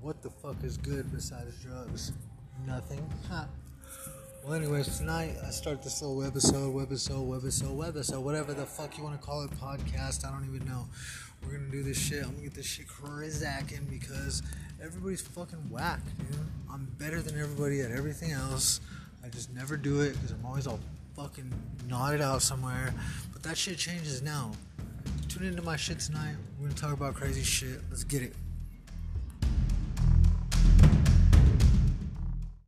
what the fuck is good besides drugs? Nothing. Ha. Well, anyways, tonight I start this little webisode, webisode, webisode, webisode, whatever the fuck you want to call it, podcast. I don't even know. We're gonna do this shit. I'm gonna get this shit crazacking because everybody's fucking whack, dude. I'm better than everybody at everything else. I just never do it because I'm always all fucking knotted out somewhere. But that shit changes now. Tune into my shit tonight. We're gonna talk about crazy shit. Let's get it.